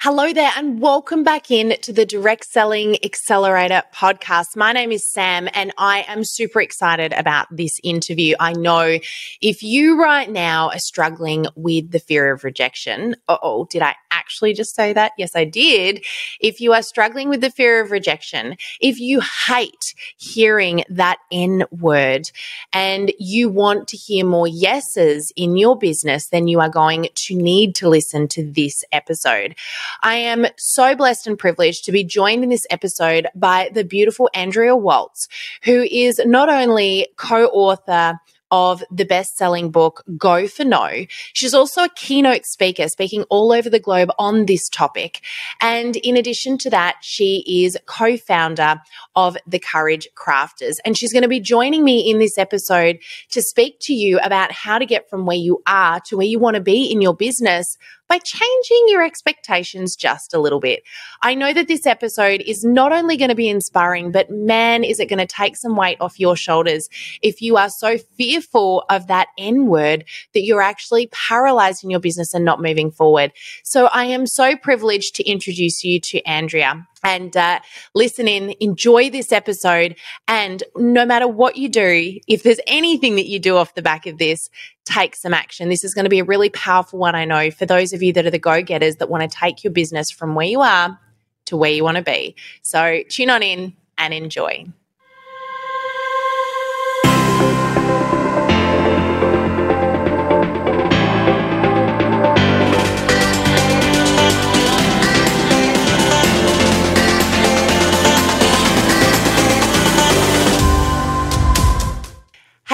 Hello there, and welcome back in to the Direct Selling Accelerator podcast. My name is Sam, and I am super excited about this interview. I know if you right now are struggling with the fear of rejection, oh, did I actually just say that? Yes, I did. If you are struggling with the fear of rejection, if you hate hearing that N word and you want to hear more yeses in your business, then you are going to need to listen to this episode. I am so blessed and privileged to be joined in this episode by the beautiful Andrea Waltz, who is not only co author of the best selling book, Go for No. She's also a keynote speaker, speaking all over the globe on this topic. And in addition to that, she is co founder of The Courage Crafters. And she's going to be joining me in this episode to speak to you about how to get from where you are to where you want to be in your business by changing your expectations just a little bit. I know that this episode is not only going to be inspiring, but man, is it going to take some weight off your shoulders if you are so fearful of that N word that you're actually paralyzed in your business and not moving forward. So I am so privileged to introduce you to Andrea and uh, listen in, enjoy this episode. And no matter what you do, if there's anything that you do off the back of this, take some action. This is going to be a really powerful one, I know, for those of you that are the go getters that want to take your business from where you are to where you want to be. So tune on in and enjoy.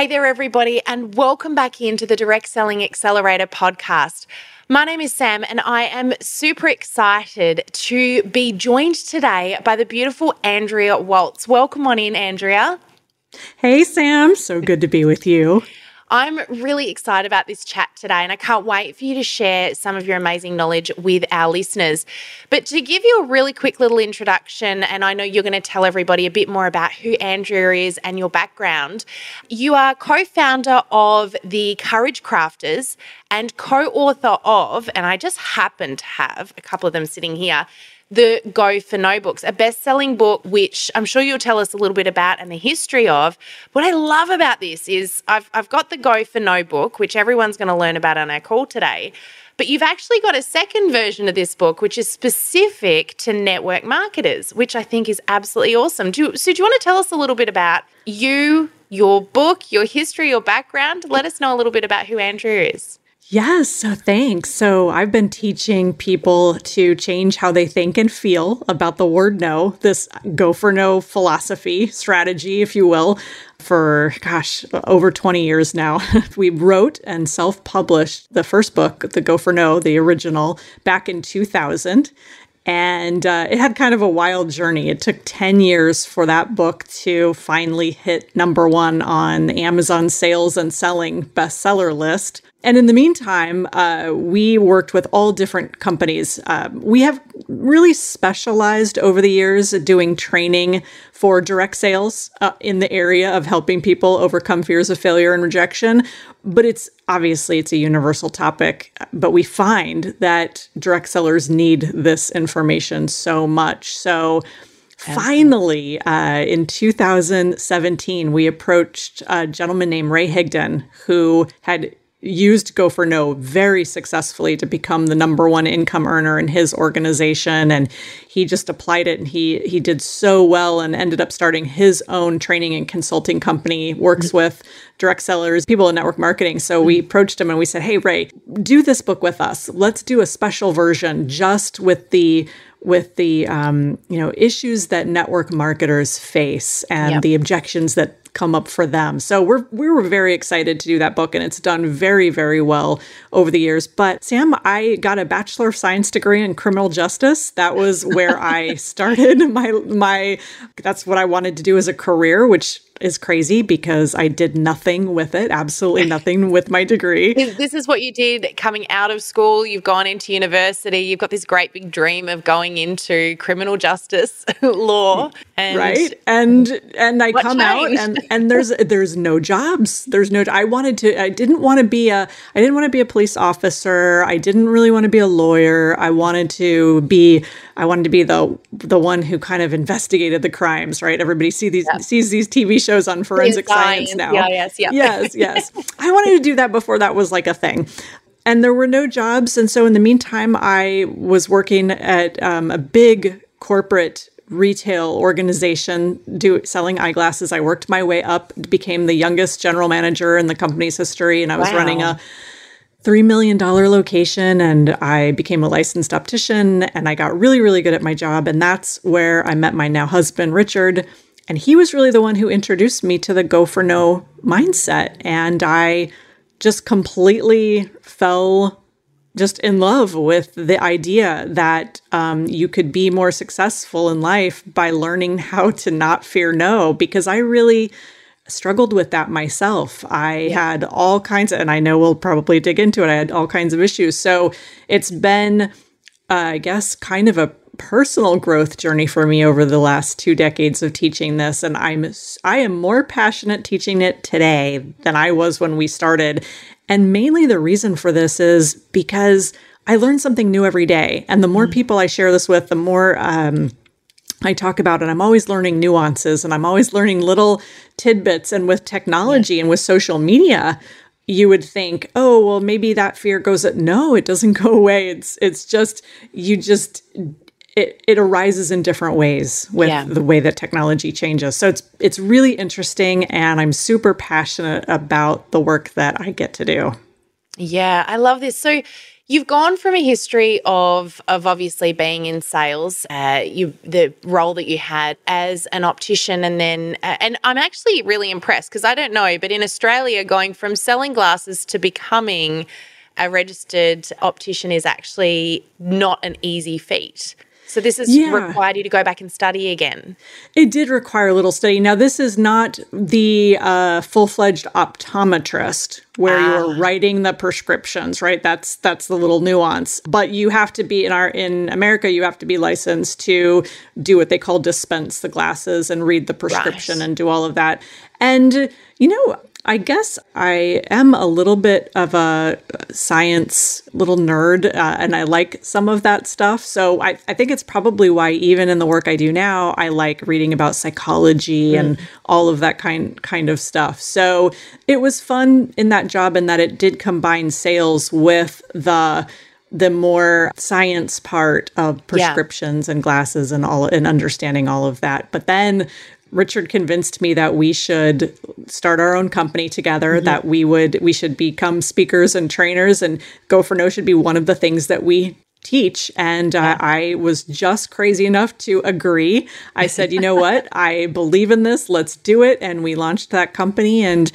Hey there, everybody, and welcome back into the Direct Selling Accelerator podcast. My name is Sam, and I am super excited to be joined today by the beautiful Andrea Waltz. Welcome on in, Andrea. Hey, Sam. So good to be with you. I'm really excited about this chat today, and I can't wait for you to share some of your amazing knowledge with our listeners. But to give you a really quick little introduction, and I know you're going to tell everybody a bit more about who Andrea is and your background, you are co founder of the Courage Crafters and co author of, and I just happen to have a couple of them sitting here the Go for No books, a best selling book, which I'm sure you'll tell us a little bit about and the history of. What I love about this is I've, I've got the Go for No book, which everyone's going to learn about on our call today. But you've actually got a second version of this book, which is specific to network marketers, which I think is absolutely awesome. Do, so, do you want to tell us a little bit about you, your book, your history, your background? Let us know a little bit about who Andrea is. Yes, so thanks. So I've been teaching people to change how they think and feel about the word no, this go for no philosophy, strategy, if you will, for gosh, over 20 years now. we wrote and self published the first book, The Go for No, the original, back in 2000. And uh, it had kind of a wild journey. It took 10 years for that book to finally hit number one on Amazon sales and selling bestseller list. And in the meantime, uh, we worked with all different companies. Um, we have really specialized over the years doing training for direct sales uh, in the area of helping people overcome fears of failure and rejection. But it's obviously it's a universal topic. But we find that direct sellers need this information so much. So. Finally, uh, in 2017, we approached a gentleman named Ray Higdon who had used Go for No very successfully to become the number one income earner in his organization. And he just applied it and he he did so well and ended up starting his own training and consulting company, works mm-hmm. with direct sellers, people in network marketing. So we mm-hmm. approached him and we said, Hey Ray, do this book with us. Let's do a special version just with the with the um, you know issues that network marketers face and yep. the objections that come up for them. So we're we were very excited to do that book and it's done very very well over the years. But Sam, I got a bachelor of science degree in criminal justice. That was where I started my my that's what I wanted to do as a career, which is crazy because I did nothing with it, absolutely nothing with my degree. This is what you did coming out of school. You've gone into university. You've got this great big dream of going into criminal justice law. And right. And and I come changed? out and and there's there's no jobs. There's no I wanted to I didn't want to be a I didn't want to be a police officer. I didn't really want to be a lawyer. I wanted to be I wanted to be the the one who kind of investigated the crimes, right? Everybody see these yep. sees these TV shows on forensic science now. Yeah, yes, yeah. Yes, yes. I wanted to do that before that was like a thing. And there were no jobs. And so in the meantime, I was working at um, a big corporate retail organization do selling eyeglasses. I worked my way up, became the youngest general manager in the company's history, and I was wow. running a $3 million location and I became a licensed optician and I got really, really good at my job. And that's where I met my now husband, Richard. And he was really the one who introduced me to the go for no mindset. And I just completely fell just in love with the idea that um, you could be more successful in life by learning how to not fear no. Because I really struggled with that myself. I had all kinds of, and I know we'll probably dig into it, I had all kinds of issues. So it's been, uh, I guess, kind of a personal growth journey for me over the last two decades of teaching this and I'm I am more passionate teaching it today than I was when we started and mainly the reason for this is because I learn something new every day and the more mm-hmm. people I share this with the more um, I talk about, and I'm always learning nuances and I'm always learning little tidbits. And with technology and with social media, you would think, oh, well, maybe that fear goes. At-. No, it doesn't go away. It's it's just you just it, it arises in different ways with yeah. the way that technology changes. So it's it's really interesting, and I'm super passionate about the work that I get to do. Yeah, I love this. So You've gone from a history of of obviously being in sales, uh, you the role that you had as an optician, and then uh, and I'm actually really impressed because I don't know, but in Australia, going from selling glasses to becoming a registered optician is actually not an easy feat. So this has yeah. required you to go back and study again. It did require a little study. Now this is not the uh, full-fledged optometrist where ah. you're writing the prescriptions, right? That's that's the little nuance. But you have to be in our in America, you have to be licensed to do what they call dispense the glasses and read the prescription right. and do all of that. And you know, I guess I am a little bit of a science little nerd, uh, and I like some of that stuff. So I, I, think it's probably why, even in the work I do now, I like reading about psychology mm. and all of that kind kind of stuff. So it was fun in that job, in that it did combine sales with the the more science part of prescriptions yeah. and glasses and all and understanding all of that. But then Richard convinced me that we should start our own company together, mm-hmm. that we would we should become speakers and trainers and Go for No should be one of the things that we teach and uh, I was just crazy enough to agree. I said, "You know what? I believe in this. Let's do it." And we launched that company and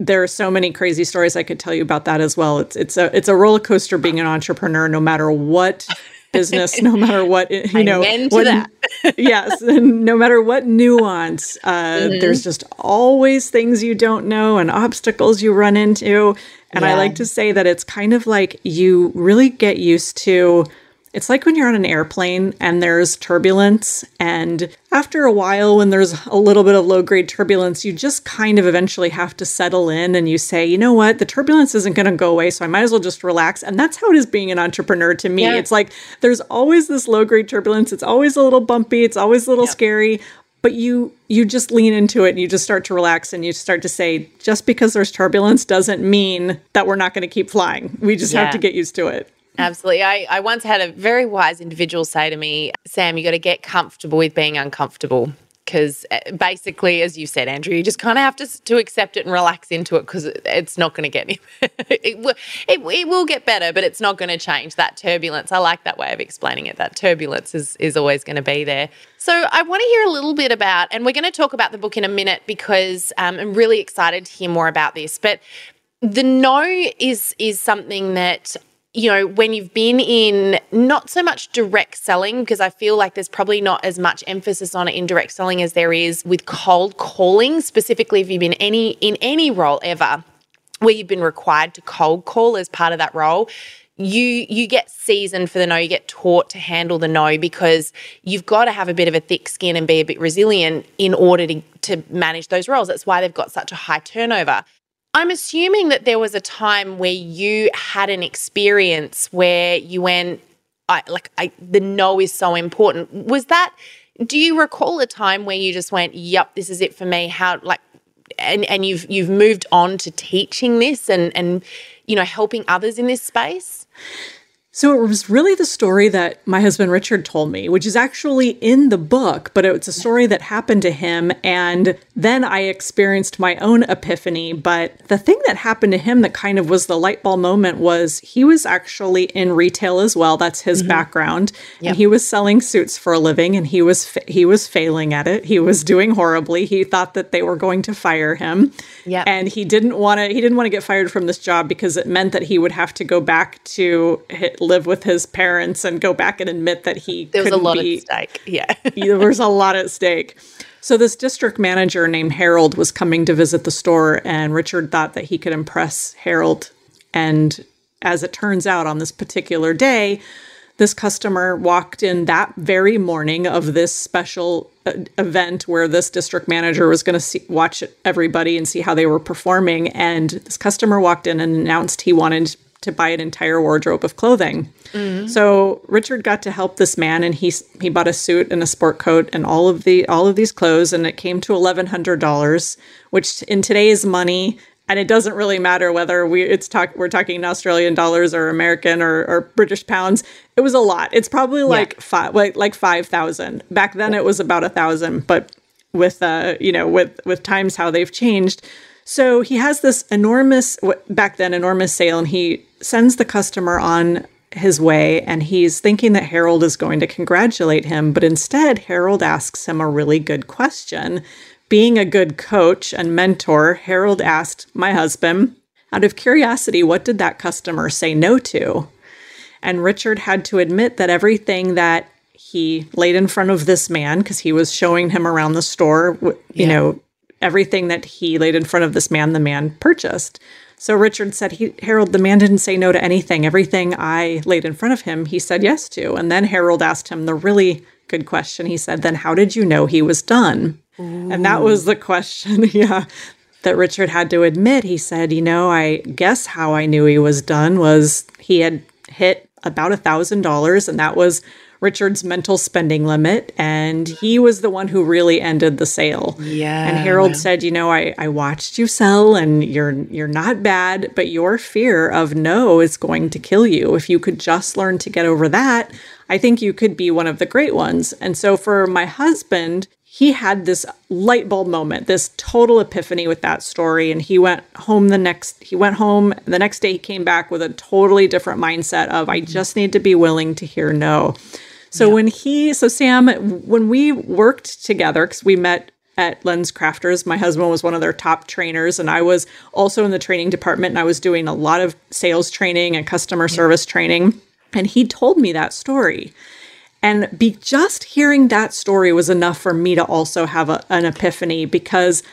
there are so many crazy stories I could tell you about that as well. It's it's a it's a roller coaster being an entrepreneur no matter what business, no matter what you know. what, yes, no matter what nuance, uh, mm-hmm. there's just always things you don't know and obstacles you run into. And yeah. I like to say that it's kind of like you really get used to it's like when you're on an airplane and there's turbulence, and after a while, when there's a little bit of low grade turbulence, you just kind of eventually have to settle in and you say, you know what, the turbulence isn't going to go away, so I might as well just relax. And that's how it is being an entrepreneur to me. Yeah. It's like there's always this low grade turbulence, it's always a little bumpy, it's always a little yeah. scary, but you you just lean into it and you just start to relax and you start to say just because there's turbulence doesn't mean that we're not going to keep flying we just yeah. have to get used to it Absolutely. I, I once had a very wise individual say to me, Sam, you got to get comfortable with being uncomfortable. Because uh, basically, as you said, Andrea, you just kind of have to, to accept it and relax into it because it's not going to get any. it, it, it will get better, but it's not going to change that turbulence. I like that way of explaining it. That turbulence is, is always going to be there. So, I want to hear a little bit about, and we're going to talk about the book in a minute because um, I'm really excited to hear more about this. But the no is is something that you know, when you've been in not so much direct selling, because I feel like there's probably not as much emphasis on it in direct selling as there is with cold calling, specifically if you've been any in any role ever where you've been required to cold call as part of that role you you get seasoned for the no you get taught to handle the no because you've got to have a bit of a thick skin and be a bit resilient in order to to manage those roles. That's why they've got such a high turnover i'm assuming that there was a time where you had an experience where you went I like I the no is so important. Was that do you recall a time where you just went yep this is it for me how like and and you've you've moved on to teaching this and and you know helping others in this space so it was really the story that my husband Richard told me, which is actually in the book, but it's a story that happened to him. And then I experienced my own epiphany. But the thing that happened to him that kind of was the light bulb moment was he was actually in retail as well. That's his mm-hmm. background. Yep. And he was selling suits for a living and he was fa- he was failing at it. He was doing horribly. He thought that they were going to fire him. Yeah. And he didn't want to he didn't want to get fired from this job because it meant that he would have to go back to hit, live with his parents and go back and admit that he there was a lot be, at stake. Yeah, there was a lot at stake. So this district manager named Harold was coming to visit the store, and Richard thought that he could impress Harold. And as it turns out, on this particular day, this customer walked in that very morning of this special uh, event where this district manager was going to watch everybody and see how they were performing and this customer walked in and announced he wanted to buy an entire wardrobe of clothing. Mm-hmm. So Richard got to help this man, and he he bought a suit and a sport coat and all of the all of these clothes, and it came to eleven hundred dollars, which in today's money. And it doesn't really matter whether we it's talk we're talking Australian dollars or American or, or British pounds. It was a lot. It's probably like yeah. five like like five thousand. Back then it was about a thousand, but with uh you know with with times how they've changed so he has this enormous, back then, enormous sale, and he sends the customer on his way and he's thinking that Harold is going to congratulate him, but instead, Harold asks him a really good question. Being a good coach and mentor, Harold asked my husband, out of curiosity, what did that customer say no to? And Richard had to admit that everything that he laid in front of this man, because he was showing him around the store, you yeah. know, everything that he laid in front of this man, the man purchased. So Richard said, he, Harold, the man didn't say no to anything. Everything I laid in front of him, he said yes to. And then Harold asked him the really good question. He said, Then how did you know he was done? Ooh. And that was the question, yeah, that Richard had to admit. He said, You know, I guess how I knew he was done was he had hit about a thousand dollars, and that was Richard's mental spending limit, and he was the one who really ended the sale. Yeah. And Harold said, "You know, I I watched you sell, and you're you're not bad, but your fear of no is going to kill you. If you could just learn to get over that, I think you could be one of the great ones." And so for my husband, he had this light bulb moment, this total epiphany with that story. And he went home the next, he went home the next day, he came back with a totally different mindset of, I just need to be willing to hear no. So yeah. when he, so Sam, when we worked together, because we met at LensCrafters, my husband was one of their top trainers, and I was also in the training department, and I was doing a lot of sales training and customer service training. And he told me that story. And be just hearing that story was enough for me to also have a, an epiphany because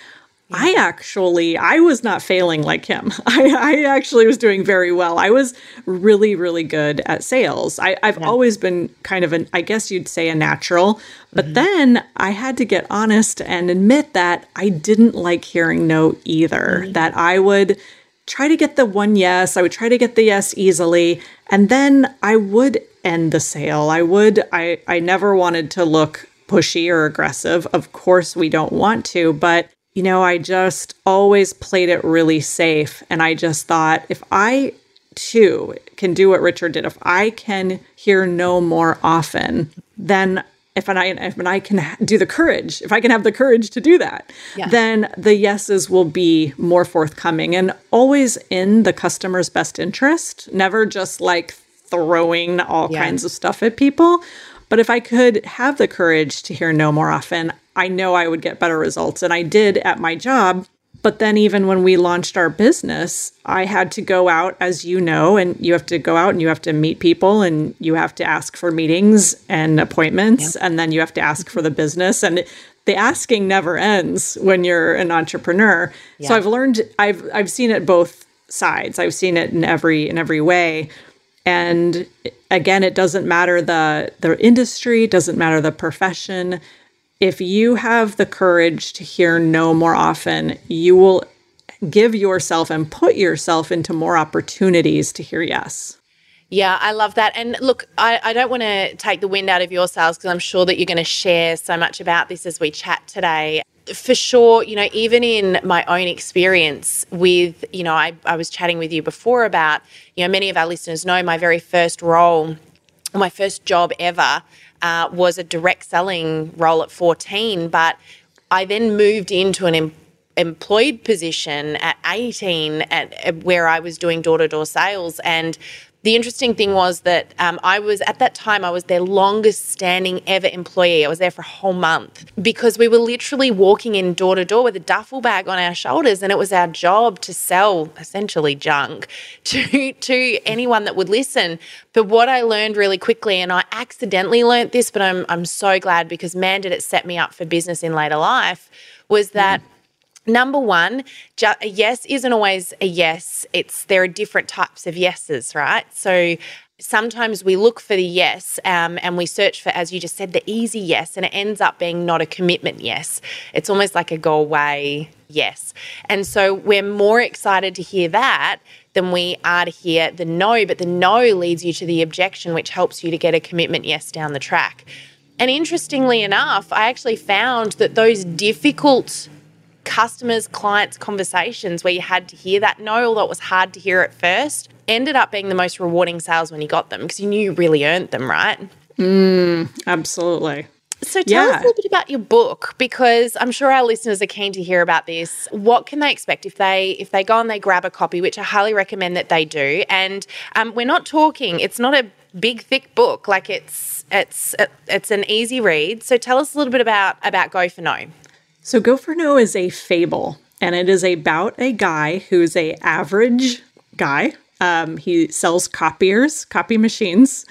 I actually I was not failing like him. I, I actually was doing very well. I was really, really good at sales. I, have yeah. always been kind of an I guess you'd say a natural. But mm-hmm. then I had to get honest and admit that I didn't like hearing no either. Mm-hmm. That I would try to get the one yes, I would try to get the yes easily, and then I would end the sale. I would I I never wanted to look pushy or aggressive. Of course we don't want to, but you know, I just always played it really safe. And I just thought if I too can do what Richard did, if I can hear no more often, then if I if I can do the courage, if I can have the courage to do that, yeah. then the yeses will be more forthcoming and always in the customer's best interest. Never just like throwing all yeah. kinds of stuff at people. But if I could have the courage to hear no more often, I know I would get better results. And I did at my job. But then, even when we launched our business, I had to go out, as you know, and you have to go out and you have to meet people and you have to ask for meetings and appointments, yep. and then you have to ask for the mm-hmm. business. And the asking never ends when you're an entrepreneur. Yeah. So I've learned, I've I've seen it both sides. I've seen it in every in every way. And again, it doesn't matter the the industry, doesn't matter the profession if you have the courage to hear no more often, you will give yourself and put yourself into more opportunities to hear yes. Yeah, I love that. And look, I, I don't want to take the wind out of your sails because I'm sure that you're going to share so much about this as we chat today. For sure, you know, even in my own experience with, you know, I, I was chatting with you before about, you know, many of our listeners know my very first role, my first job ever uh, was a direct selling role at 14, but I then moved into an em- employed position at 18 at, where I was doing door to door sales. And the interesting thing was that um, I was at that time I was their longest standing ever employee. I was there for a whole month because we were literally walking in door to door with a duffel bag on our shoulders, and it was our job to sell essentially junk to to anyone that would listen. But what I learned really quickly, and I accidentally learned this, but I'm I'm so glad because man, did it set me up for business in later life, was that. Number one, ju- a yes isn't always a yes. It's there are different types of yeses, right? So sometimes we look for the yes um, and we search for, as you just said, the easy yes, and it ends up being not a commitment yes. It's almost like a go away yes. And so we're more excited to hear that than we are to hear the no, but the no leads you to the objection, which helps you to get a commitment yes down the track. And interestingly enough, I actually found that those difficult customers, clients, conversations where you had to hear that no, although it was hard to hear at first, ended up being the most rewarding sales when you got them because you knew you really earned them, right? Mm, absolutely. So tell yeah. us a little bit about your book because I'm sure our listeners are keen to hear about this. What can they expect if they if they go and they grab a copy, which I highly recommend that they do. And um, we're not talking; it's not a big thick book. Like it's it's it's an easy read. So tell us a little bit about about Go for No. So Go for No is a fable, and it is about a guy who's a average guy. Um, he sells copiers, copy machines,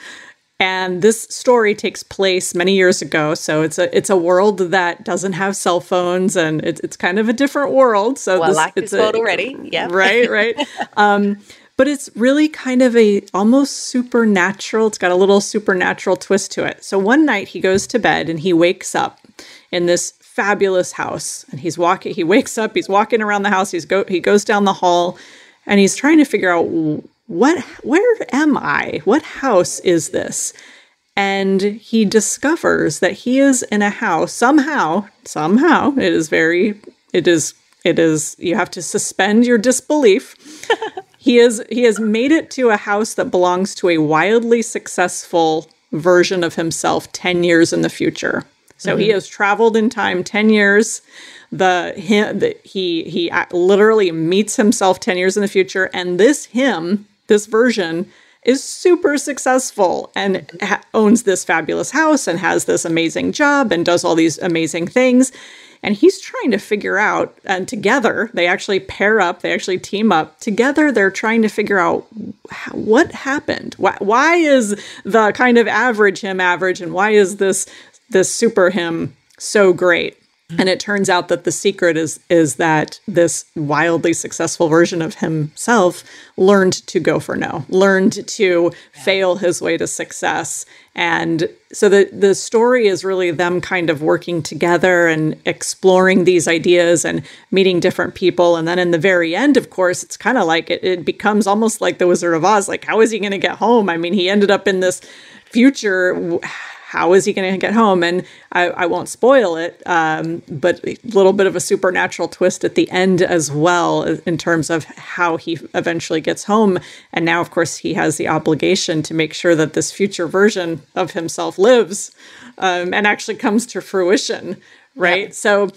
and this story takes place many years ago. So it's a it's a world that doesn't have cell phones, and it's it's kind of a different world. So well, this, like it's this a, world already. Yeah, right, right. um, but it's really kind of a almost supernatural. It's got a little supernatural twist to it. So one night he goes to bed and he wakes up in this fabulous house. And he's walking, he wakes up, he's walking around the house, he's go he goes down the hall and he's trying to figure out what where am I? What house is this? And he discovers that he is in a house somehow, somehow, it is very it is it is you have to suspend your disbelief. he is he has made it to a house that belongs to a wildly successful version of himself 10 years in the future. So mm-hmm. he has traveled in time 10 years. The him the, he he literally meets himself 10 years in the future and this him, this version is super successful and ha- owns this fabulous house and has this amazing job and does all these amazing things. And he's trying to figure out, and together they actually pair up, they actually team up. Together, they're trying to figure out what happened. Why, why is the kind of average him average, and why is this this super him so great. And it turns out that the secret is is that this wildly successful version of himself learned to go for no, learned to fail his way to success. And so the the story is really them kind of working together and exploring these ideas and meeting different people. And then in the very end, of course, it's kind of like it, it becomes almost like the Wizard of Oz. Like, how is he going to get home? I mean, he ended up in this future how is he going to get home? And I, I won't spoil it, um, but a little bit of a supernatural twist at the end as well in terms of how he eventually gets home. And now, of course, he has the obligation to make sure that this future version of himself lives um, and actually comes to fruition, right? Yeah. So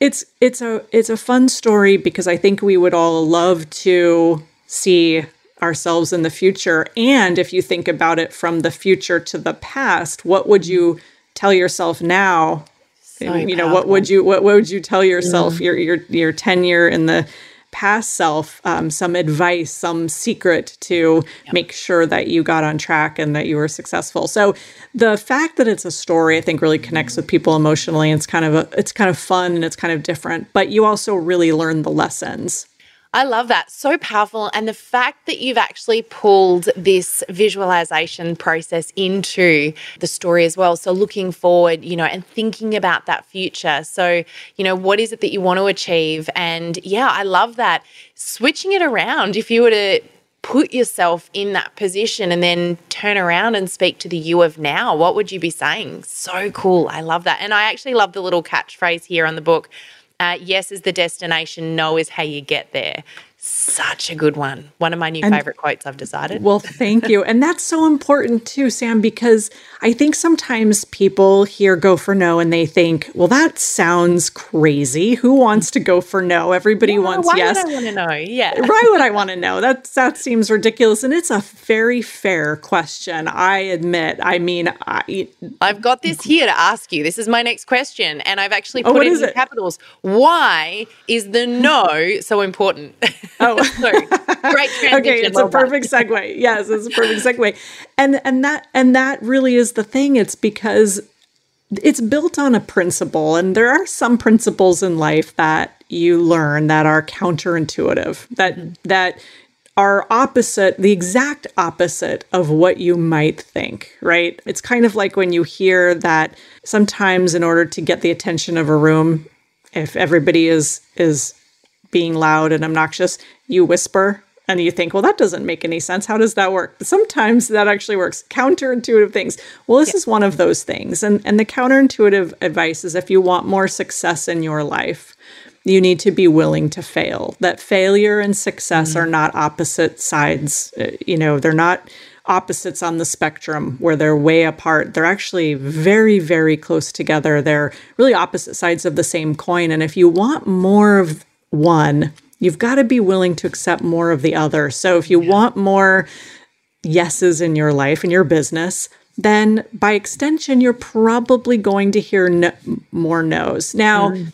it's it's a it's a fun story because I think we would all love to see ourselves in the future. And if you think about it from the future to the past, what would you tell yourself now So you know, what would you what, what would you tell yourself, mm. your your your tenure in the past self um, some advice, some secret to yep. make sure that you got on track and that you were successful. So the fact that it's a story, I think, really connects with people emotionally. It's kind of a, it's kind of fun and it's kind of different, but you also really learn the lessons. I love that. So powerful. And the fact that you've actually pulled this visualization process into the story as well. So looking forward, you know, and thinking about that future. So, you know, what is it that you want to achieve? And yeah, I love that. Switching it around, if you were to put yourself in that position and then turn around and speak to the you of now, what would you be saying? So cool. I love that. And I actually love the little catchphrase here on the book uh, yes is the destination, no is how you get there. Such a good one. One of my new and, favorite quotes I've decided. Well, thank you. and that's so important too, Sam, because I think sometimes people hear go for no and they think, well, that sounds crazy. Who wants to go for no? Everybody yeah, wants why yes. Why would I want to know? Yeah. why would I want to know? That, that seems ridiculous. And it's a very fair question. I admit. I mean, I, I've got this here to ask you. This is my next question. And I've actually oh, put oh, it in it? capitals. Why is the no so important? Oh, sorry. Great transition. Okay, it's a perfect segue. Yes, it's a perfect segue. And and that and that really is the thing. It's because it's built on a principle and there are some principles in life that you learn that are counterintuitive that mm-hmm. that are opposite the exact opposite of what you might think right it's kind of like when you hear that sometimes in order to get the attention of a room if everybody is is being loud and obnoxious, you whisper and you think, well, that doesn't make any sense. How does that work? But sometimes that actually works. Counterintuitive things. Well, this yeah. is one of those things. And, and the counterintuitive advice is if you want more success in your life, you need to be willing to fail. That failure and success mm-hmm. are not opposite sides. Uh, you know, they're not opposites on the spectrum where they're way apart. They're actually very, very close together. They're really opposite sides of the same coin. And if you want more of one, you've got to be willing to accept more of the other. So if you yeah. want more yeses in your life and your business, then by extension, you're probably going to hear no- more no's. Now, mm.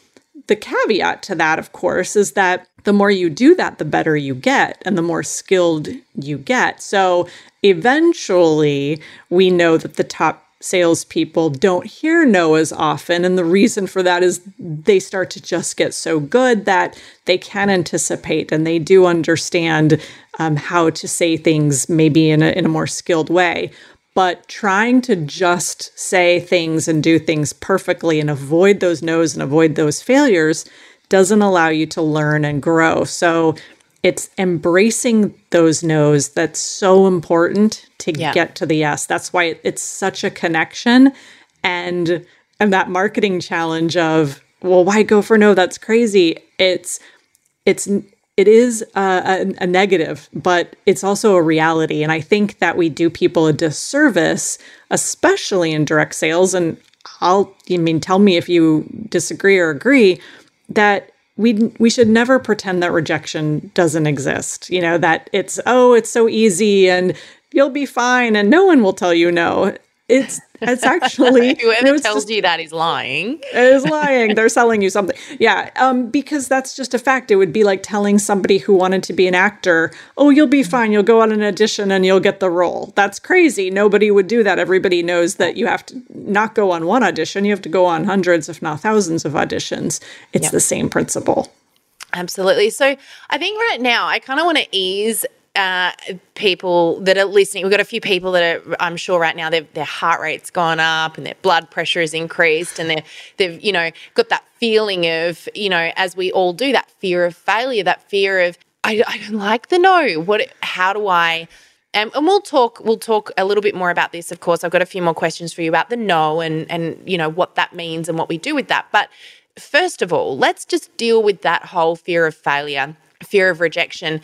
the caveat to that, of course, is that the more you do that, the better you get and the more skilled you get. So eventually, we know that the top salespeople don't hear no as often. And the reason for that is they start to just get so good that they can anticipate and they do understand um, how to say things maybe in a, in a more skilled way. But trying to just say things and do things perfectly and avoid those no's and avoid those failures doesn't allow you to learn and grow. So it's embracing those no's that's so important to yeah. get to the yes. That's why it's such a connection and and that marketing challenge of well why go for no that's crazy. It's it's it is a, a, a negative, but it's also a reality. And I think that we do people a disservice, especially in direct sales. And I'll, I mean, tell me if you disagree or agree that we we should never pretend that rejection doesn't exist. You know that it's oh it's so easy and you'll be fine and no one will tell you no. It's it's actually whoever tells just, you that is lying. Is lying. They're selling you something. Yeah, um, because that's just a fact. It would be like telling somebody who wanted to be an actor, "Oh, you'll be fine. You'll go on an audition and you'll get the role." That's crazy. Nobody would do that. Everybody knows that you have to not go on one audition. You have to go on hundreds, if not thousands, of auditions. It's yep. the same principle. Absolutely. So I think right now I kind of want to ease uh, people that are listening. We've got a few people that are, I'm sure right now, their heart rate's gone up and their blood pressure is increased, and they're, they've, you know, got that feeling of, you know, as we all do, that fear of failure, that fear of, I, I don't like the no. What? How do I? And, and we'll talk. We'll talk a little bit more about this. Of course, I've got a few more questions for you about the no and and you know what that means and what we do with that. But first of all, let's just deal with that whole fear of failure, fear of rejection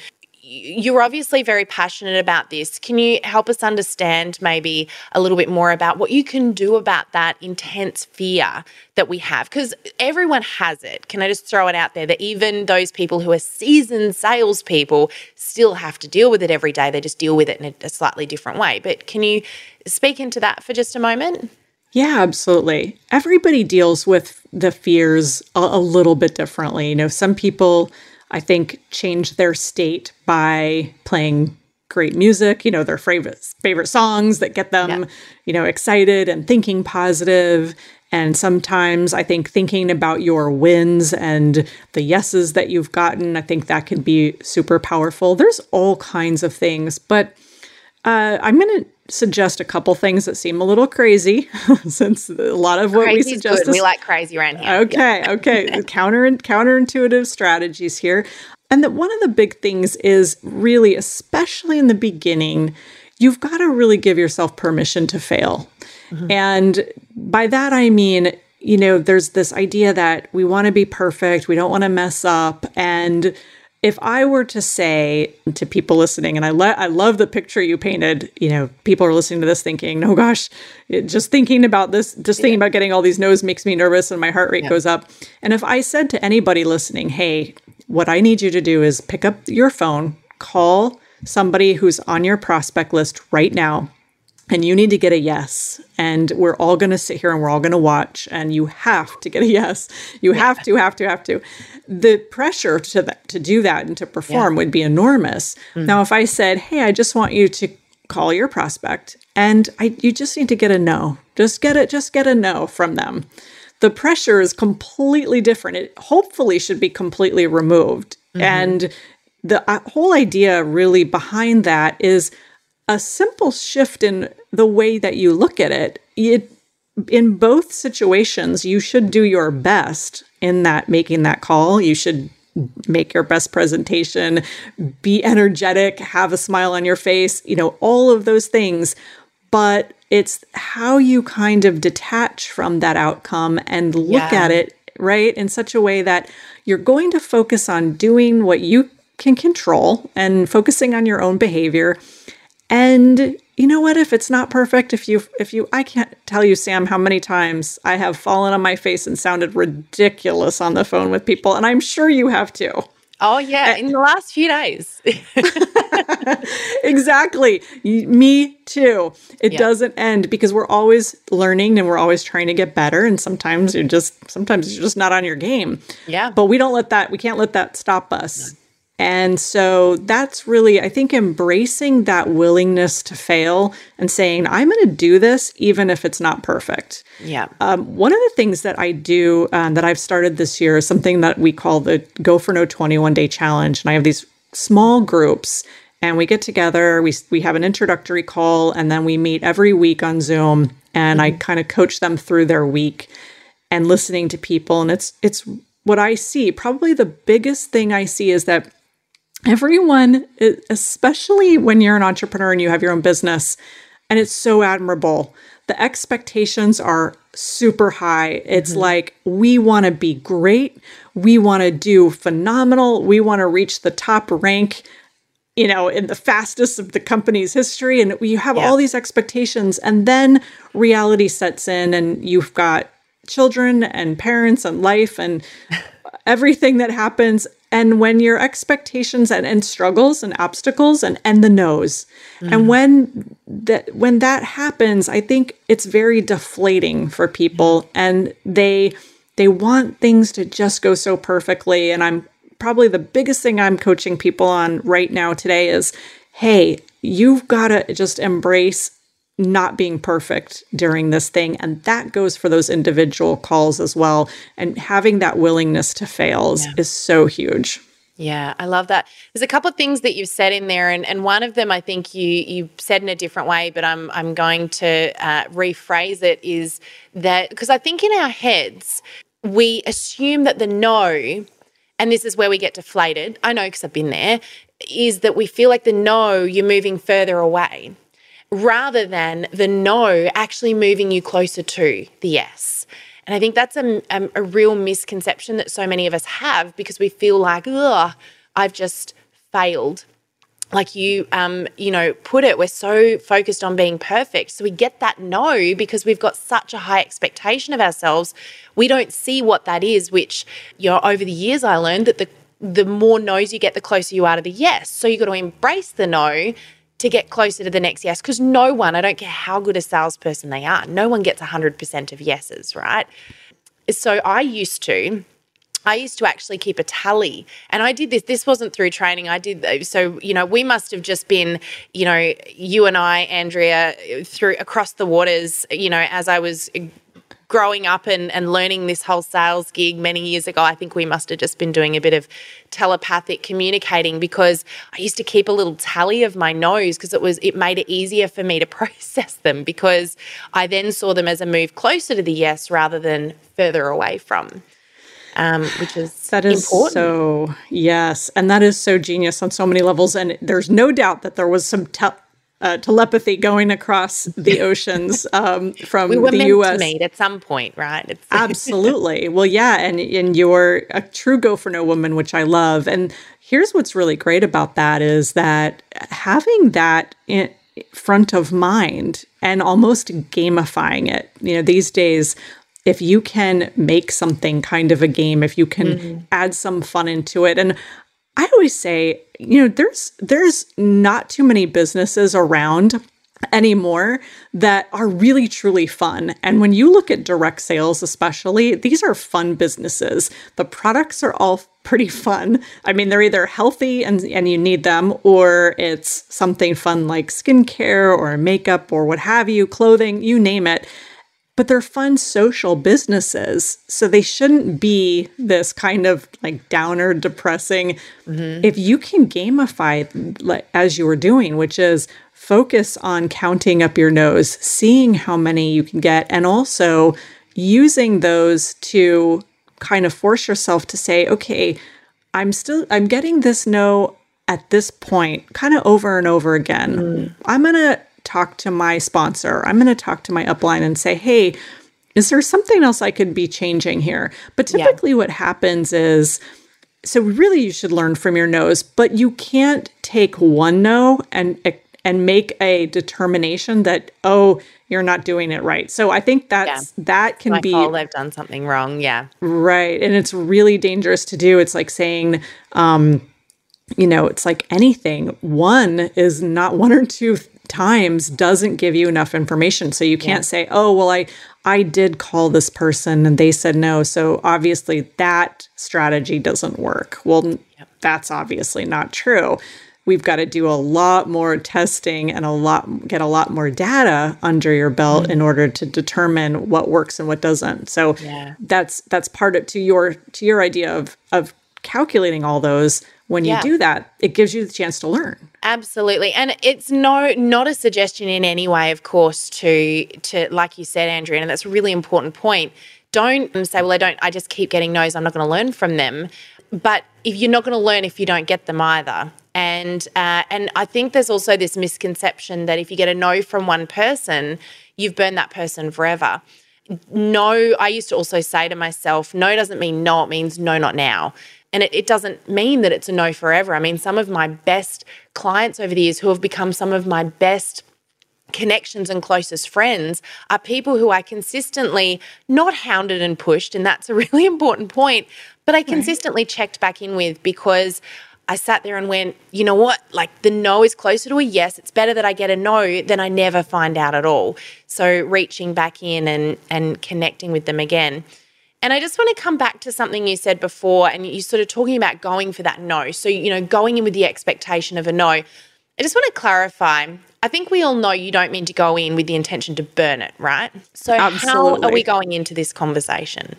you're obviously very passionate about this. Can you help us understand maybe a little bit more about what you can do about that intense fear that we have? Because everyone has it. Can I just throw it out there that even those people who are seasoned salespeople still have to deal with it every day? They just deal with it in a slightly different way. But can you speak into that for just a moment? Yeah, absolutely. Everybody deals with the fears a, a, little bit differently. You know, some people, I think, change their state by playing great music, you know, their favorite favorite songs that get them, yeah. you know, excited and thinking positive. And sometimes I think thinking about your wins and the yeses that you've gotten, I think that can be super powerful. There's all kinds of things, but uh, I'm going to suggest a couple things that seem a little crazy, since a lot of what Crazy's we suggest is, we like crazy around here. Okay, yeah. okay, counter counterintuitive strategies here, and that one of the big things is really, especially in the beginning, you've got to really give yourself permission to fail. Mm-hmm. And by that, I mean, you know, there's this idea that we want to be perfect, we don't want to mess up. And if I were to say to people listening, and I, le- I love the picture you painted, you know, people are listening to this thinking, oh gosh, it, just thinking about this, just thinking about getting all these no's makes me nervous and my heart rate yeah. goes up. And if I said to anybody listening, hey, what I need you to do is pick up your phone, call somebody who's on your prospect list right now and you need to get a yes and we're all going to sit here and we're all going to watch and you have to get a yes you yeah. have to have to have to the pressure to that to do that and to perform yeah. would be enormous mm. now if i said hey i just want you to call your prospect and i you just need to get a no just get it just get a no from them the pressure is completely different it hopefully should be completely removed mm-hmm. and the uh, whole idea really behind that is a simple shift in the way that you look at it. it in both situations, you should do your best in that making that call. You should make your best presentation, be energetic, have a smile on your face, you know, all of those things. But it's how you kind of detach from that outcome and look yeah. at it, right, in such a way that you're going to focus on doing what you can control and focusing on your own behavior and you know what if it's not perfect if you if you I can't tell you Sam how many times I have fallen on my face and sounded ridiculous on the phone with people and I'm sure you have too. Oh yeah, eh. in the last few days. exactly. Me too. It yeah. doesn't end because we're always learning and we're always trying to get better and sometimes you're just sometimes you're just not on your game. Yeah. But we don't let that we can't let that stop us. And so that's really, I think, embracing that willingness to fail and saying, I'm going to do this even if it's not perfect. Yeah. Um, one of the things that I do um, that I've started this year is something that we call the Go for No 21 Day Challenge. And I have these small groups and we get together, we, we have an introductory call, and then we meet every week on Zoom. And mm-hmm. I kind of coach them through their week and listening to people. And it's, it's, what I see, probably the biggest thing I see is that everyone, especially when you're an entrepreneur and you have your own business, and it's so admirable. The expectations are super high. It's mm-hmm. like we want to be great. We want to do phenomenal. We want to reach the top rank, you know, in the fastest of the company's history. And you have yeah. all these expectations. And then reality sets in, and you've got children and parents and life and everything that happens and when your expectations and, and struggles and obstacles and and the no's. Mm. and when that when that happens i think it's very deflating for people. And they they want things to just go so perfectly. And i'm probably the biggest thing i'm coaching people on right now today is hey you've got to just embrace not being perfect during this thing. And that goes for those individual calls as well. And having that willingness to fail yeah. is so huge. Yeah, I love that. There's a couple of things that you've said in there, and, and one of them I think you you said in a different way, but I'm I'm going to uh, rephrase it. Is that because I think in our heads we assume that the no, and this is where we get deflated. I know because I've been there. Is that we feel like the no, you're moving further away rather than the no actually moving you closer to the yes. And I think that's a, a, a real misconception that so many of us have because we feel like, ugh, I've just failed. Like you um you know put it we're so focused on being perfect. So we get that no because we've got such a high expectation of ourselves. We don't see what that is which you know over the years i learned that the the more no's you get the closer you are to the yes. So you've got to embrace the no to get closer to the next yes. Because no one, I don't care how good a salesperson they are, no one gets 100% of yeses, right? So I used to. I used to actually keep a tally. And I did this. This wasn't through training. I did uh, so, you know, we must have just been, you know, you and I, Andrea, uh, through across the waters, you know, as I was growing up and, and learning this whole sales gig many years ago, I think we must have just been doing a bit of telepathic communicating because I used to keep a little tally of my no's because it was it made it easier for me to process them because I then saw them as a move closer to the yes rather than further away from. Um, which is that is important. so yes, and that is so genius on so many levels. And there's no doubt that there was some te- uh, telepathy going across the oceans um, from we the U.S. meet at some point, right? It's Absolutely. Well, yeah, and and you're a true go for no woman, which I love. And here's what's really great about that is that having that in front of mind and almost gamifying it. You know, these days if you can make something kind of a game, if you can mm-hmm. add some fun into it. And I always say, you know, there's there's not too many businesses around anymore that are really truly fun. And when you look at direct sales especially, these are fun businesses. The products are all pretty fun. I mean, they're either healthy and and you need them or it's something fun like skincare or makeup or what have you, clothing, you name it but they're fun social businesses. So they shouldn't be this kind of like downer, depressing. Mm-hmm. If you can gamify, like, as you were doing, which is focus on counting up your no's, seeing how many you can get, and also using those to kind of force yourself to say, okay, I'm still, I'm getting this no at this point kind of over and over again. Mm. I'm going to talk to my sponsor. I'm going to talk to my upline and say, hey, is there something else I could be changing here? But typically, yeah. what happens is, so really, you should learn from your no's, but you can't take one no and and make a determination that oh you're not doing it right. So I think that's yeah. that can My be fault, they've done something wrong. Yeah, right, and it's really dangerous to do. It's like saying. Um, you know, it's like anything. One is not one or two times doesn't give you enough information. So you can't yeah. say, "Oh, well I I did call this person and they said no." So obviously that strategy doesn't work. Well, yep. that's obviously not true. We've got to do a lot more testing and a lot get a lot more data under your belt mm-hmm. in order to determine what works and what doesn't. So yeah. that's that's part of to your to your idea of of calculating all those when you yeah. do that it gives you the chance to learn. Absolutely. And it's no not a suggestion in any way of course to to like you said andrea and that's a really important point. Don't say well i don't i just keep getting no's i'm not going to learn from them. But if you're not going to learn if you don't get them either. And uh, and i think there's also this misconception that if you get a no from one person you've burned that person forever. No i used to also say to myself no doesn't mean no it means no not now and it, it, doesn't mean that it's a no forever. I mean, some of my best clients over the years who have become some of my best connections and closest friends are people who I consistently not hounded and pushed. And that's a really important point, but I consistently right. checked back in with because I sat there and went, you know what? Like the no is closer to a yes. It's better that I get a no than I never find out at all. So reaching back in and and connecting with them again. And I just want to come back to something you said before, and you sort of talking about going for that no. So, you know, going in with the expectation of a no. I just want to clarify. I think we all know you don't mean to go in with the intention to burn it, right? So, Absolutely. how are we going into this conversation?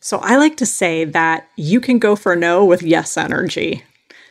So, I like to say that you can go for no with yes energy.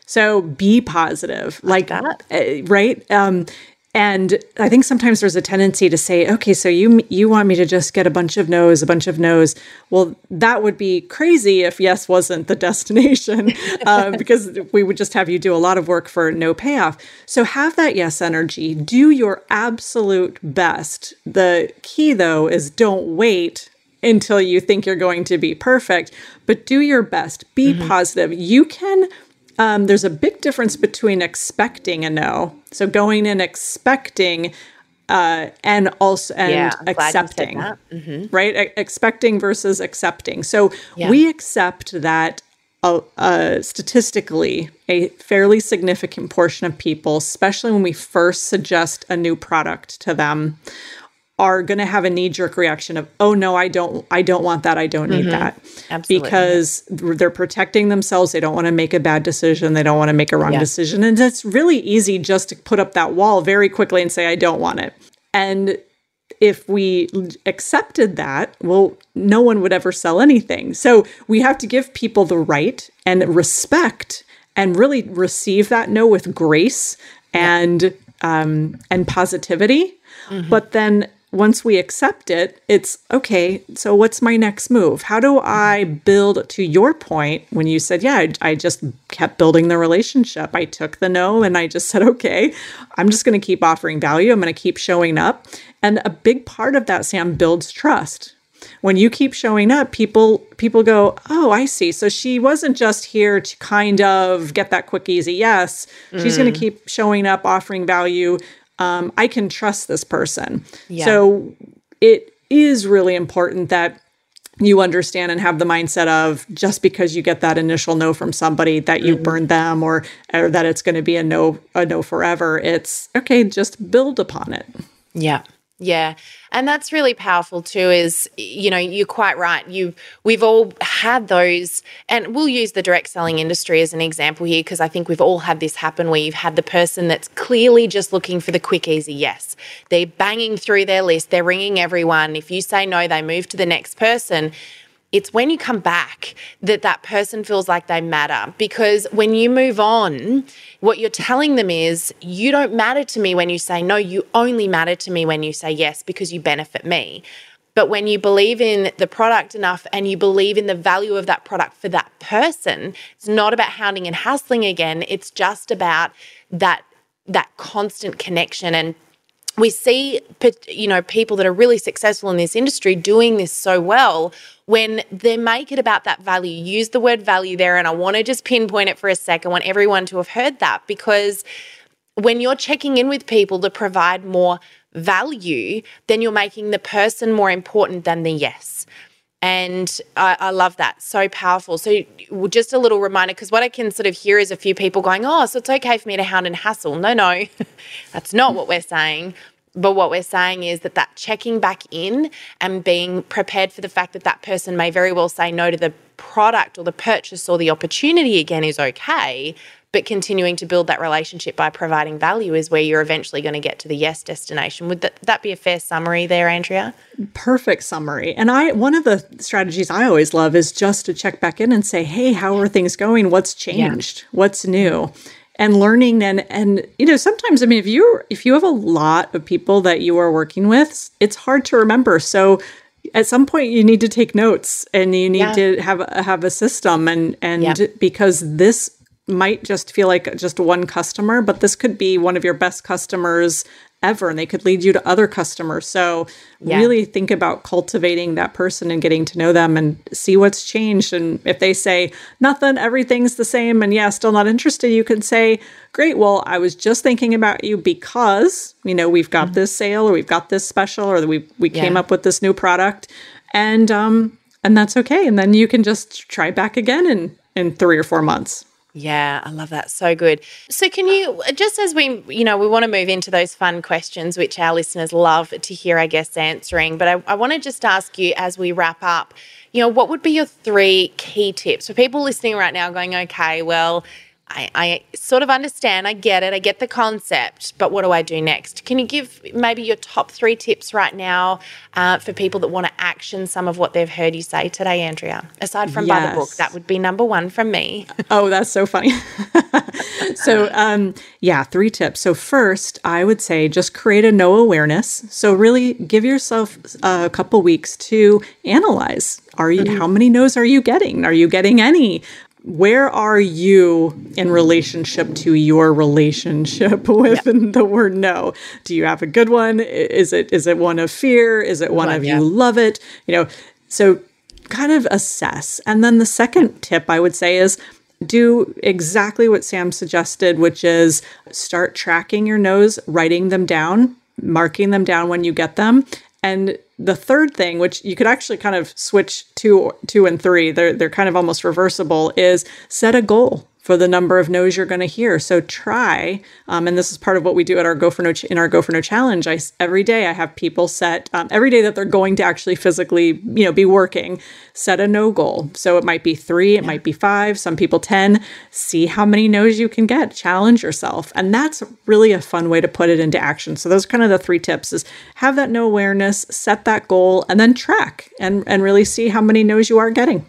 So be positive, like, like that, uh, right? Um, and I think sometimes there's a tendency to say, okay, so you you want me to just get a bunch of no's, a bunch of no's. Well, that would be crazy if yes wasn't the destination, uh, because we would just have you do a lot of work for no payoff. So have that yes energy. Do your absolute best. The key though is don't wait until you think you're going to be perfect, but do your best. Be mm-hmm. positive. You can um, there's a big difference between expecting a no, so going and expecting, uh, and also and yeah, accepting, mm-hmm. right? E- expecting versus accepting. So yeah. we accept that a, a, statistically a fairly significant portion of people, especially when we first suggest a new product to them, are going to have a knee jerk reaction of oh no i don't i don't want that i don't need mm-hmm. that Absolutely. because they're protecting themselves they don't want to make a bad decision they don't want to make a wrong yeah. decision and it's really easy just to put up that wall very quickly and say i don't want it and if we accepted that, well, no one would ever sell anything. So we have to give people the right and respect and really receive that no with grace and um, and positivity. Mm-hmm. But then once we accept it, it's okay. So, what's my next move? How do I build to your point when you said, Yeah, I, I, just kept building the relationship? I took the no and I just said, Okay, I'm just going to keep offering value. I'm going to keep showing up. And a big part of that, Sam, builds trust. When you keep showing up, people people go, "Oh, I see. So she wasn't just here to kind of get that quick easy yes. She's mm. going to keep showing up, offering value. Um, I can trust this person." Yeah. So it is really important that you understand and have the mindset of just because you get that initial no from somebody that you mm-hmm. burned them or, or that it's going to be a no a no forever it's okay just build upon it yeah yeah. And that's really powerful too is you know, you're quite right. You we've all had those and we'll use the direct selling industry as an example here because I think we've all had this happen where you've had the person that's clearly just looking for the quick easy yes. They're banging through their list, they're ringing everyone. If you say no, they move to the next person it's when you come back that that person feels like they matter. Because when you move on what you're telling them is you don't matter to me when you say no you only matter to me when you say yes because you benefit me. But when you believe in the product enough and you believe in the value of that product for that person it's not about hounding and hassling again. It's just about that that constant connection and we see you know people that are really successful in this industry doing this so well when they make it about that value use the word value there and i want to just pinpoint it for a second i want everyone to have heard that because when you're checking in with people to provide more value then you're making the person more important than the yes and I, I, love that. So powerful. So, just a little reminder because what I can sort of hear is a few people going, Oh, so it's okay for me to hound and hassle. No, no, that's not what we're saying. But what we're saying is that that checking back in and being prepared for the fact that that person may very well say no to the product or the purchase or the opportunity again is okay but continuing to build that relationship by providing value is where you're eventually going to get to the yes destination. Would that, that be a fair summary there, Andrea? Perfect summary. And I one of the strategies I always love is just to check back in and say, "Hey, how are things going? What's changed? Yeah. What's new?" And learning and and you know sometimes I mean if you if you have a lot of people that you are working with, it's hard to remember. So at some point you need to take notes and you need yeah. to have have a system and and yeah. because this might just feel like just one customer, but this could be one of your best customers ever and they could lead you to other customers. So yeah. really think about cultivating that person and getting to know them and see what's changed. And if they say nothing, everything's the same and yeah, still not interested, you can say, Great, well, I was just thinking about you because, you know, we've got mm-hmm. this sale or we've got this special or we we yeah. came up with this new product. And um and that's okay. And then you can just try back again in in three or four months. Yeah, I love that. So good. So, can you, just as we, you know, we want to move into those fun questions, which our listeners love to hear, I guess, answering, but I, I want to just ask you as we wrap up, you know, what would be your three key tips for people listening right now going, okay, well, I, I, sort of understand, I get it, I get the concept, but what do I do next? Can you give maybe your top three tips right now uh, for people that want to action some of what they've heard you say today, Andrea? Aside from yes. buy the book, that would be number one from me. oh, that's so funny. so, um, yeah, three tips. So, first, I would say just create a no awareness. So, really give yourself a couple weeks to analyze are you mm-hmm. how many no's are you getting are you getting any where are you in relationship to your relationship with yeah. the word no? Do you have a good one? Is it is it one of fear? Is it one, of yeah. you love it? You know so kind of assess. And then the second tip i would say is do exactly what sam suggested which is start tracking your no's writing them down marking them down when you get them and the third thing, which you could actually kind of switch two, two and three, they're they're kind of almost reversible, is set a goal for the number of no's you're going to hear. So try, um, and this is part of what we do at our Go for No ch- in our Go for No challenge. I every day I have people set um, every day that they're going to actually physically, you know, be working. Set a no goal. So it might be three, it yeah. might be five, some people ten. See how many no's you can get. Challenge yourself, and that's really a fun way to put it into action. So those are kind of the three tips: is have that no awareness, set that goal, and then track and and really see how many no's you are getting.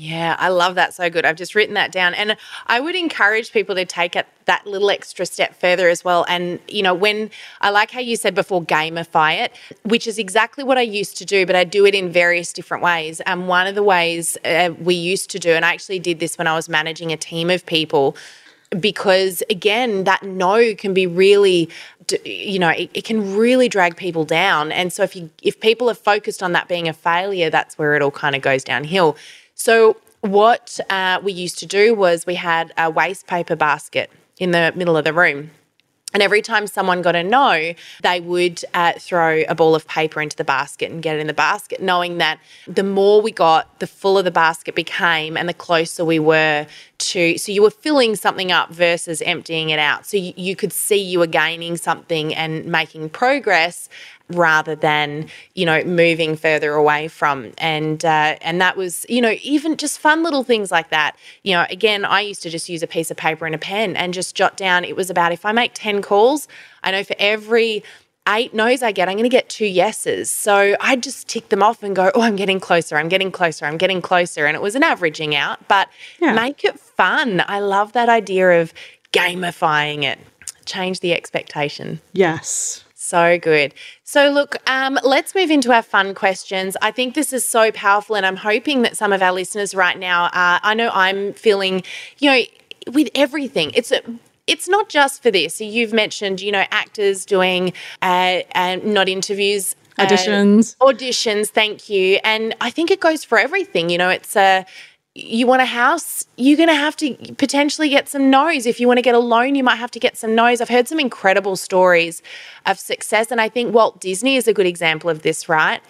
Yeah, I love that. So good. I've just written that down. And I would encourage people to take it that little extra step further as well. And, you know, when I like how you said before, gamify it, which is exactly what I used to do, but I do it in various different ways. And one of the ways uh, we used to do, and I actually did this when I was managing a team of people, because again that no can be really you know it, it, can really drag people down and so if you if people are focused on that being a failure that's where it all kind of goes downhill so, what uh, we used to do was we had a waste paper basket in the middle of the room. And every time someone got a no, they would uh, throw a ball of paper into the basket and get it in the basket, knowing that the more we got, the fuller the basket became and the closer we were to. So you were filling something up versus emptying it out. So you, you could see you were gaining something and making progress rather than you know moving further away from and uh, and that was you know even just fun little things like that you know again i used to just use a piece of paper and a pen and just jot down it was about if i make 10 calls i know for every eight no's I get, I'm going to get two yeses. So I just tick them off and go, oh, I'm getting closer, I'm getting closer, I'm getting closer. And it was an averaging out, but yeah. make it fun. I love that idea of gamifying it, change the expectation. Yes. So good. So, look, um, let's move into our fun questions. I think this is so powerful, and I'm hoping that some of our listeners right now, uh, I know I'm feeling, you know, with everything, it's a it's not just for this. You've mentioned, you know, actors doing uh, uh, not interviews, auditions, uh, auditions. Thank you. And I think it goes for everything. You know, it's a you want a house, you're going to have to potentially get some no's. If you want to get a loan, you might have to get some no's. I've heard some incredible stories of success. And I think Walt Disney is a good example of this, right?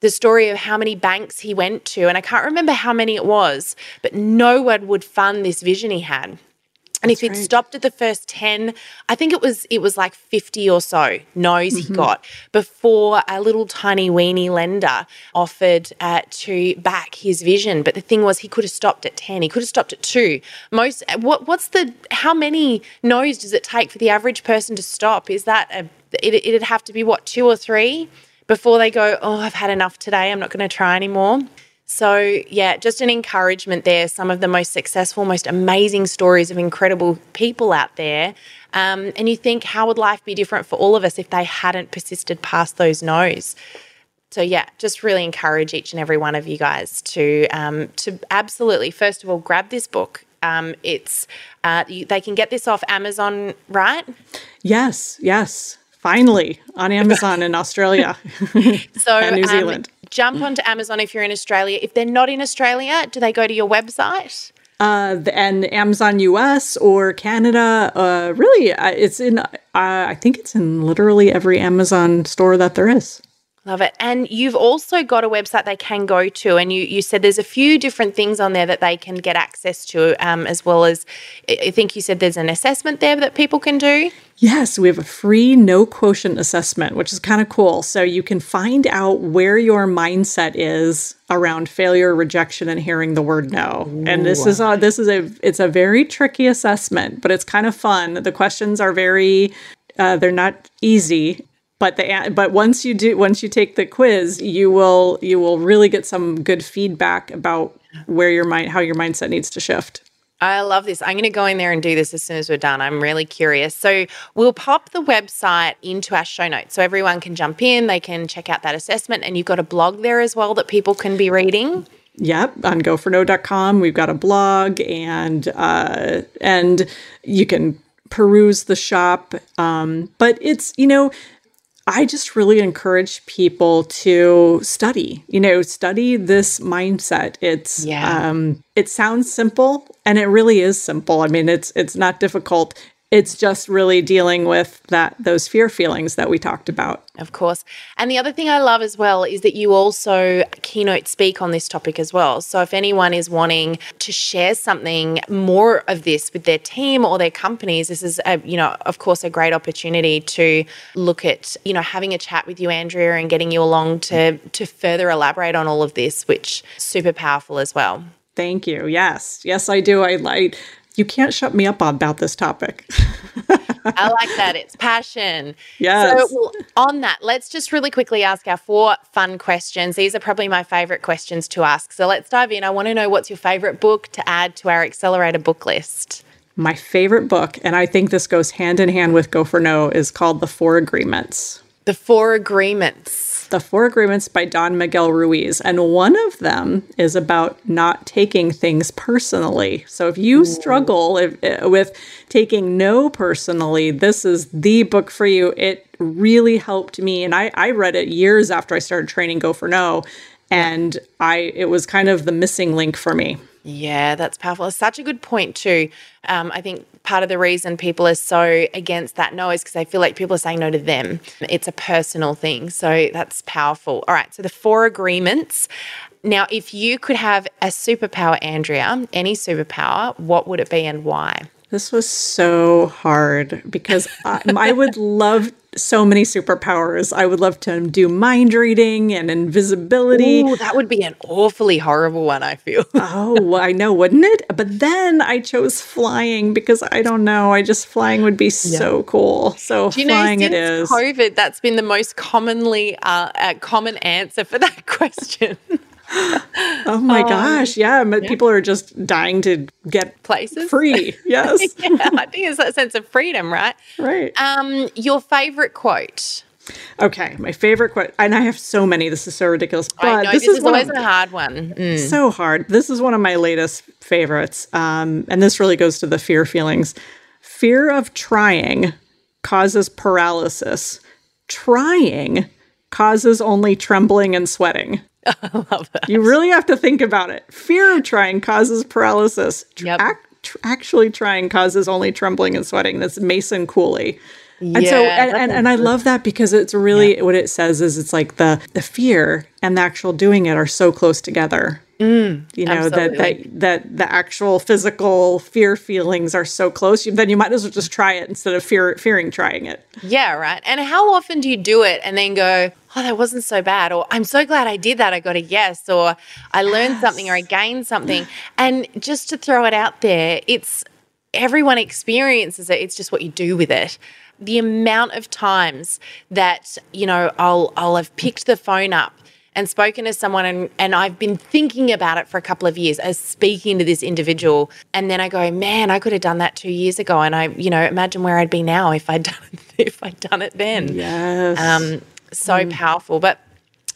The story of how many banks he went to. And I can't remember how many it was, but no one would fund this vision he had. And That's if he'd right. stopped at the first 10, I think it was it was like 50 or so no's mm-hmm. he got before a little tiny weeny lender offered uh, to back his vision. But the thing was he could have stopped at 10. He could have stopped at 2. Most what what's the how many no's does it take for the average person to stop? Is that a it, it'd have to be what 2 or 3 before they go, "Oh, I've had enough today. I'm not going to try anymore." So, yeah, just an encouragement there. Some of the most successful, most amazing stories of incredible people out there. Um, and you think, how would life be different for all of us if they hadn't persisted past those no's? So yeah, just really encourage each and every one of you guys to um, to absolutely first of all grab this book. Um, it's uh, you, they can get this off Amazon, right? Yes, yes. Finally on Amazon in Australia, so and New um, Zealand jump onto Amazon if you're in Australia. If they're not in Australia, do they go to your website? Uh, and Amazon US or Canada, uh, really, it's in, uh, I think it's in literally every Amazon store that there is. Love it. And you've also got a website they can go to, and you, you said there's a few different things on there that they can get access to, um, as well as I think you said there's an assessment there that people can do. Yes, we have a free no quotient assessment, which is kind of cool. So you can find out where your mindset is around failure, rejection, and hearing the word no. Ooh. And this is a this is a it's a very tricky assessment, but it's kind of fun. The questions are very uh, they're not easy but the but once you do once you take the quiz you will you will really get some good feedback about where your mind how your mindset needs to shift I love this. I'm going to go in there and do this as soon as we're done. I'm really curious. So, we'll pop the website into our show notes so everyone can jump in, they can check out that assessment. And you've got a blog there as well that people can be reading. Yep, on goforno.com, we've got a blog and uh, and you can peruse the shop. Um, but it's, you know, I just really encourage people to study, you know, study this mindset. It's, yeah. um, it sounds simple and it really is simple. I mean, it's, it's not difficult. It's just really dealing with that those fear feelings that we talked about. Of course. And the other thing I love as well is that you also keynote speak on this topic as well. So if anyone is wanting to share something more of this with their team or their companies, this is a, you know, of course a great opportunity to look at, you know, having a chat with you Andrea and getting you along to to further elaborate on all of this, which super powerful as well. Thank you. Yes. Yes, I do. I like you can't shut me up about this topic. I like that. It's passion. Yes. So, well, on that, let's just really quickly ask our four fun questions. These are probably my favorite questions to ask. So let's dive in. I want to know what's your favorite book to add to our accelerator book list. My favorite book, and I think this goes hand in hand with Go for No, is called The Four Agreements. The Four Agreements. The Four Agreements by Don Miguel Ruiz. And one of them is about not taking things personally. So if you struggle if, uh, with taking no personally, this is the book for you. It really helped me. And I, I read it years after I started training Go for No. And I it was kind of the missing link for me. Yeah, that's powerful. It's such a good point, too. Um, I think part of the reason people are so against that no is because they feel like people are saying no to them. It's a personal thing. So that's powerful. All right. So the four agreements. Now, if you could have a superpower, Andrea, any superpower, what would it be and why? This was so hard because I, I would love so many superpowers. I would love to do mind reading and invisibility. Ooh, that would be an awfully horrible one, I feel. oh, I know, wouldn't it? But then I chose flying because I don't know. I just flying would be so cool. So Do you flying know, it is. COVID, that's been the most commonly uh, uh, common answer for that question. Oh my um, gosh. Yeah, yeah. People are just dying to get places free. Yes. yeah, I think it's that sense of freedom, right? Right. Um, your favorite quote. Okay, my favorite quote, and I have so many. This is so ridiculous, but know, this, this is, is always of, a hard one. Mm. So hard. This is one of my latest favorites, um, and this really goes to the fear feelings. Fear of trying causes paralysis. Trying causes only trembling and sweating. I love that. You really have to think about it. Fear of trying causes paralysis. Yep. Tr- actually trying causes only trembling and sweating. That's Mason Cooley. Yeah, and so and, and, and, I love that because it's really yeah. what it says is it's like the the fear and the actual doing it are so close together. Mm, you know that, that that the actual physical fear feelings are so close. Then you might as well just try it instead of fear fearing trying it. Yeah, right. And how often do you do it and then go, "Oh, that wasn't so bad," or "I'm so glad I did that. I got a yes," or "I learned yes. something," or "I gained something." And just to throw it out there, it's everyone experiences it. It's just what you do with it the amount of times that you know I'll I'll have picked the phone up and spoken to someone and, and I've been thinking about it for a couple of years as speaking to this individual. And then I go, man, I could have done that two years ago. And I, you know, imagine where I'd be now if I'd done it, if I'd done it then. Yes. Um, so mm. powerful. But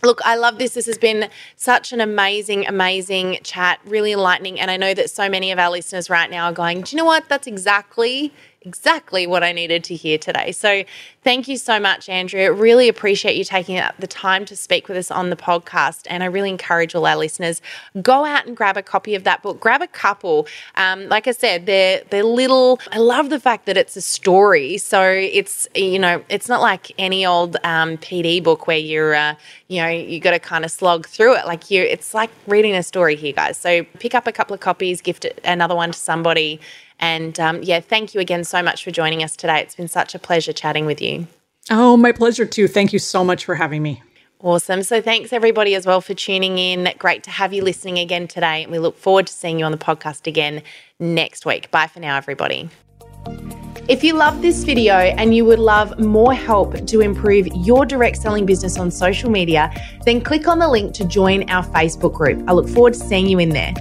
Look, I love this. This has been such an amazing, amazing chat, really enlightening. And I know that so many of our listeners right now are going, do you know what? That's exactly exactly what I needed to hear today. So, thank you so much, Andrea. Really appreciate you taking the time to speak with us on the podcast. And I really encourage all our listeners go out and grab a copy of that book. Grab a couple. Um, like I said, they're they're little. I love the fact that it's a story. So it's you know it's not like any old um, PD book where you're uh, you know you got to kind of slog through it. Like you, it's like reading a story here, guys. So pick up a couple of copies, gift another one to somebody and um, yeah, thank you again so much for joining us today. It's been such a pleasure chatting with you. Oh, my pleasure too. Thank you so much for having me. Awesome. So thanks everybody as well for tuning in. Great to have you listening again today. And we look forward to seeing you on the podcast again next week. Bye for now, everybody. If you love this video and you would love more help to improve your direct selling business on social media, then click on the link to join our Facebook group. I look forward to seeing you in there.